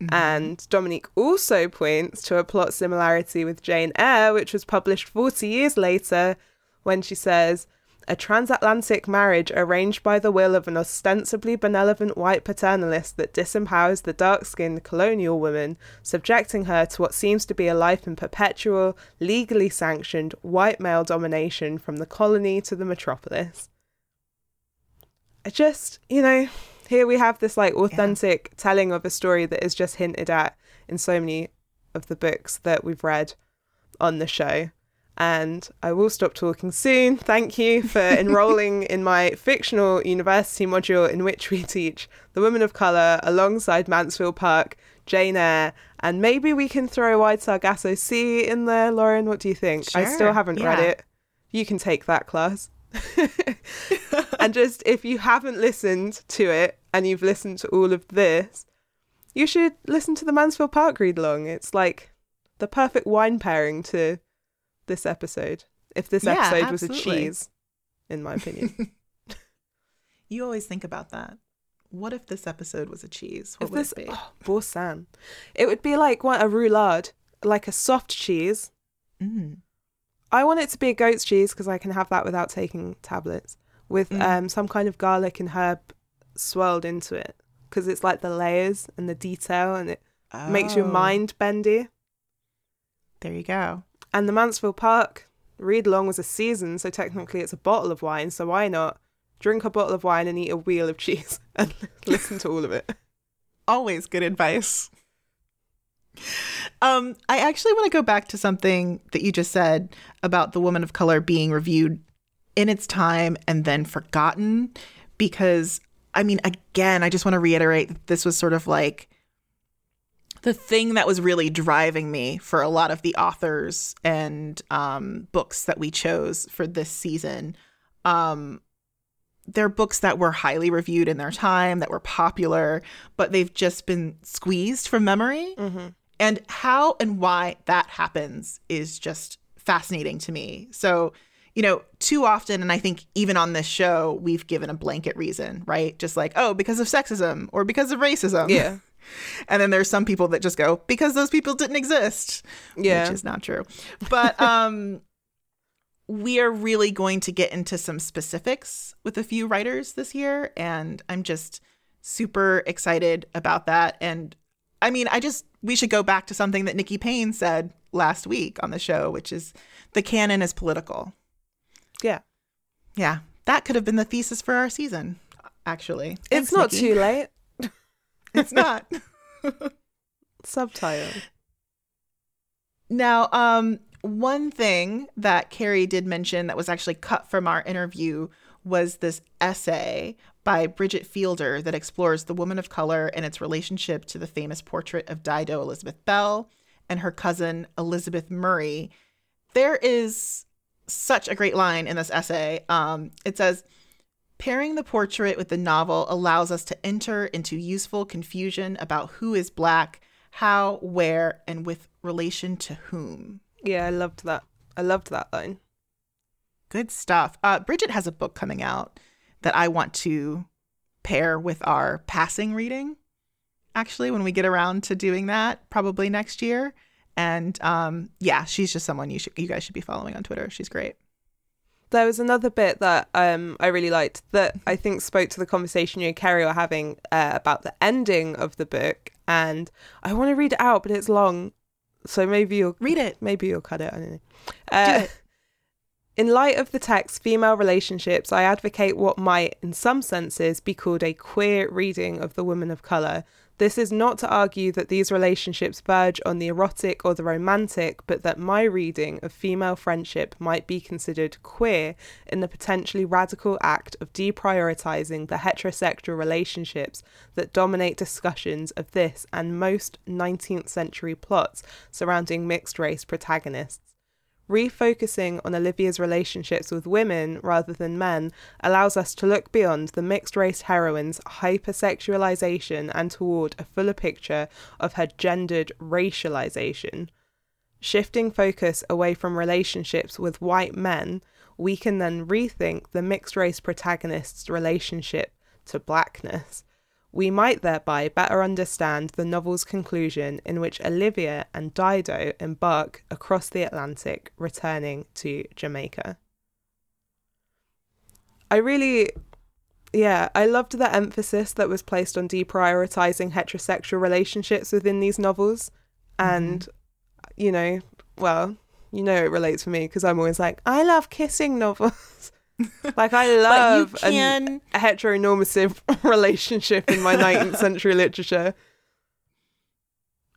Mm-hmm. And Dominique also points to a plot similarity with Jane Eyre, which was published 40 years later, when she says, a transatlantic marriage arranged by the will of an ostensibly benevolent white paternalist that disempowers the dark skinned colonial woman, subjecting her to what seems to be a life in perpetual, legally sanctioned white male domination from the colony to the metropolis. I just, you know, here we have this like authentic yeah. telling of a story that is just hinted at in so many of the books that we've read on the show and I will stop talking soon. Thank you for enrolling in my fictional university module in which we teach The Women of Colour alongside Mansfield Park, Jane Eyre, and maybe we can throw Wide Sargasso Sea in there, Lauren. What do you think? Sure, I still haven't yeah. read it. You can take that class. and just if you haven't listened to it and you've listened to all of this, you should listen to the Mansfield Park read along. It's like the perfect wine pairing to this episode. If this yeah, episode absolutely. was a cheese, in my opinion. you always think about that. What if this episode was a cheese? What if would this, it be? Oh, boursin. It would be like what a roulade, like a soft cheese. Mm. I want it to be a goat's cheese because I can have that without taking tablets, with mm. um, some kind of garlic and herb swirled into it because it's like the layers and the detail and it oh. makes your mind bendy. There you go. And the Mansfield Park read along was a season, so technically it's a bottle of wine. So why not drink a bottle of wine and eat a wheel of cheese and listen to all of it? Always good advice. Um, I actually want to go back to something that you just said about the woman of color being reviewed in its time and then forgotten. Because, I mean, again, I just want to reiterate that this was sort of like the thing that was really driving me for a lot of the authors and um, books that we chose for this season. Um, they're books that were highly reviewed in their time, that were popular, but they've just been squeezed from memory. Mm-hmm. And how and why that happens is just fascinating to me. So, you know, too often, and I think even on this show, we've given a blanket reason, right? Just like, oh, because of sexism or because of racism. Yeah. And then there's some people that just go because those people didn't exist. Yeah. which is not true. But um we are really going to get into some specifics with a few writers this year and i'm just super excited about that. And i mean i just we should go back to something that nikki payne said last week on the show which is the canon is political. Yeah. Yeah. That could have been the thesis for our season actually. Thanks, it's not Nikki. too late it's not. Subtitle. Now, um, one thing that Kerry did mention that was actually cut from our interview was this essay by Bridget Fielder that explores the woman of color and its relationship to the famous portrait of Dido Elizabeth Belle and her cousin Elizabeth Murray. There is such a great line in this essay. Um, it says, Pairing the portrait with the novel allows us to enter into useful confusion about who is black, how, where, and with relation to whom. Yeah, I loved that. I loved that line. Good stuff. Uh, Bridget has a book coming out that I want to pair with our passing reading. Actually, when we get around to doing that, probably next year. And um, yeah, she's just someone you should you guys should be following on Twitter. She's great. There was another bit that um, I really liked that I think spoke to the conversation you and Kerry were having uh, about the ending of the book. And I want to read it out, but it's long. So maybe you'll read it. Maybe you'll cut it. I don't know. Uh, in light of the text female relationships, I advocate what might, in some senses, be called a queer reading of the woman of colour, this is not to argue that these relationships verge on the erotic or the romantic, but that my reading of female friendship might be considered queer in the potentially radical act of deprioritizing the heterosexual relationships that dominate discussions of this and most 19th century plots surrounding mixed race protagonists. Refocusing on Olivia's relationships with women rather than men allows us to look beyond the mixed race heroine's hypersexualization and toward a fuller picture of her gendered racialization. Shifting focus away from relationships with white men, we can then rethink the mixed race protagonist's relationship to blackness. We might thereby better understand the novel's conclusion, in which Olivia and Dido embark across the Atlantic, returning to Jamaica. I really yeah, I loved the emphasis that was placed on deprioritizing heterosexual relationships within these novels. And, mm-hmm. you know, well, you know it relates for me because I'm always like, I love kissing novels. like I love can... a heteronormative relationship in my 19th century literature.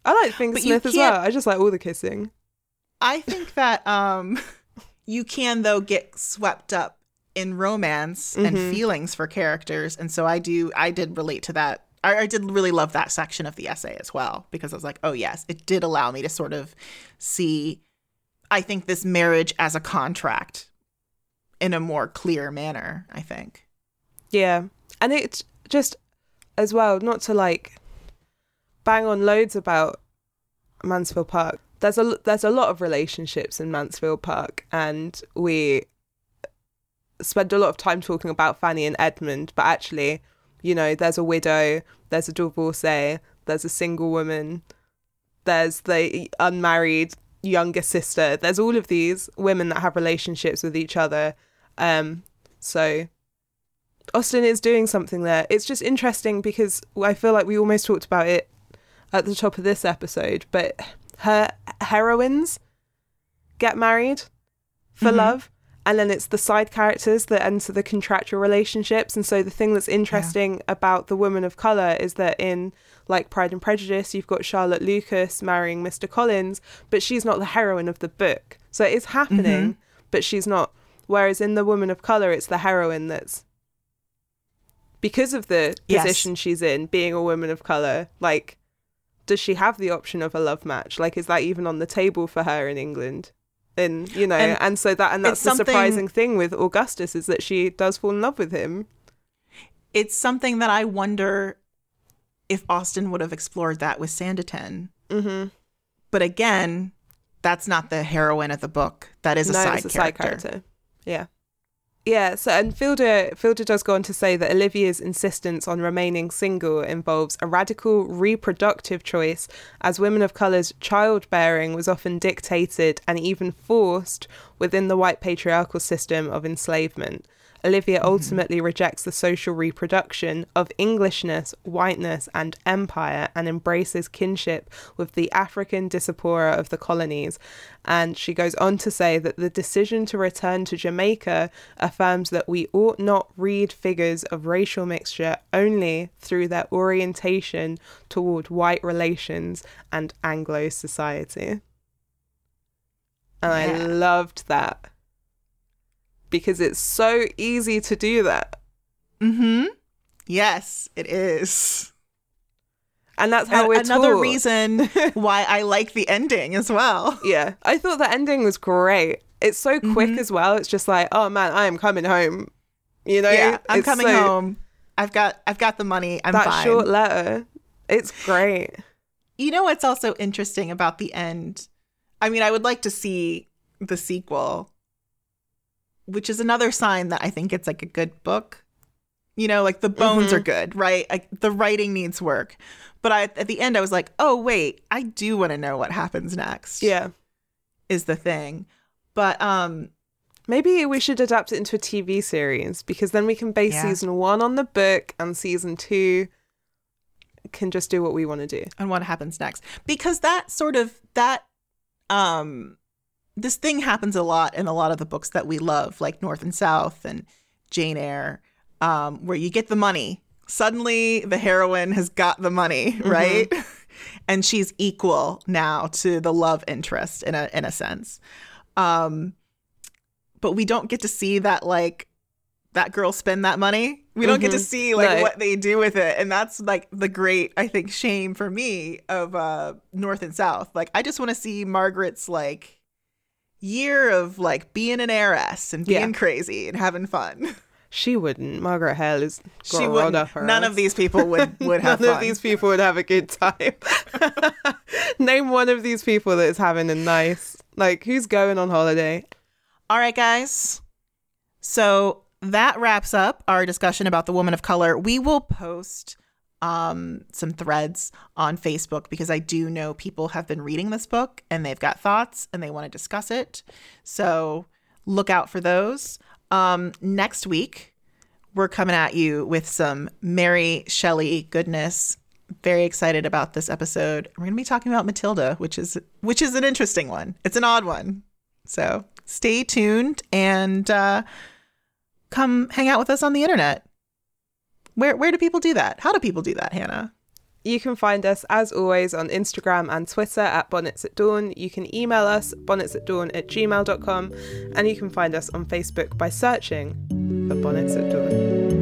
I like Fink Smith as well. I just like all the kissing. I think that um you can though get swept up in romance mm-hmm. and feelings for characters, and so I do. I did relate to that. I, I did really love that section of the essay as well because I was like, oh yes, it did allow me to sort of see. I think this marriage as a contract in a more clear manner. I think. Yeah, and it just as well not to like bang on loads about Mansfield Park. There's a there's a lot of relationships in Mansfield Park, and we spend a lot of time talking about Fanny and Edmund, but actually, you know, there's a widow, there's a divorcee, there's a single woman, there's the unmarried younger sister. There's all of these women that have relationships with each other. Um, so Austen is doing something there. It's just interesting because I feel like we almost talked about it at the top of this episode, but her heroines get married for mm-hmm. love and then it's the side characters that enter the contractual relationships and so the thing that's interesting yeah. about the woman of color is that in like pride and prejudice you've got charlotte lucas marrying mr collins but she's not the heroine of the book so it's happening mm-hmm. but she's not whereas in the woman of color it's the heroine that's because of the position yes. she's in being a woman of color like does she have the option of a love match like is that even on the table for her in england and you know and, and so that and that's the surprising thing with augustus is that she does fall in love with him it's something that i wonder if austen would have explored that with sanditon mm-hmm. but again that's not the heroine of the book that is a, no, side, a character. side character yeah yeah, so and Fielder Fielder does go on to say that Olivia's insistence on remaining single involves a radical reproductive choice, as women of colour's childbearing was often dictated and even forced within the white patriarchal system of enslavement. Olivia mm-hmm. ultimately rejects the social reproduction of Englishness, whiteness, and empire and embraces kinship with the African diaspora of the colonies. And she goes on to say that the decision to return to Jamaica affirms that we ought not read figures of racial mixture only through their orientation toward white relations and Anglo society. And yeah. I loved that because it's so easy to do that. Mm-hmm. Yes, it is. And that's how and we're another taught. reason why I like the ending as well. Yeah, I thought the ending was great. It's so quick mm-hmm. as well. It's just like, oh man, I am coming home. You know, yeah, I'm it's coming so, home. I've got I've got the money. I'm that fine. short letter. It's great. You know what's also interesting about the end? I mean, I would like to see the sequel which is another sign that I think it's like a good book. You know, like the bones mm-hmm. are good, right? Like the writing needs work. But I at the end I was like, "Oh, wait, I do want to know what happens next." Yeah. Is the thing. But um maybe we should adapt it into a TV series because then we can base yeah. season 1 on the book and season 2 can just do what we want to do. And what happens next. Because that sort of that um this thing happens a lot in a lot of the books that we love, like North and South and Jane Eyre, um, where you get the money. Suddenly, the heroine has got the money, mm-hmm. right? Mm-hmm. and she's equal now to the love interest in a in a sense. Um, but we don't get to see that like that girl spend that money. We don't mm-hmm. get to mm-hmm. see like no. what they do with it. And that's like the great, I think, shame for me of uh North and South. Like I just want to see Margaret's like year of like being an heiress and being yeah. crazy and having fun. She wouldn't. Margaret Hale is she would None of these people would would have. None fun. of these people would have a good time. Name one of these people that is having a nice like who's going on holiday. All right, guys. So that wraps up our discussion about the woman of color. We will post um, some threads on Facebook because I do know people have been reading this book and they've got thoughts and they want to discuss it. So look out for those. Um, next week, we're coming at you with some Mary Shelley goodness. Very excited about this episode. We're going to be talking about Matilda, which is which is an interesting one. It's an odd one. So stay tuned and uh, come hang out with us on the internet. Where where do people do that? How do people do that, Hannah? You can find us, as always, on Instagram and Twitter at Bonnets at Dawn. You can email us, bonnetsatdawn at gmail.com, and you can find us on Facebook by searching for Bonnets at Dawn.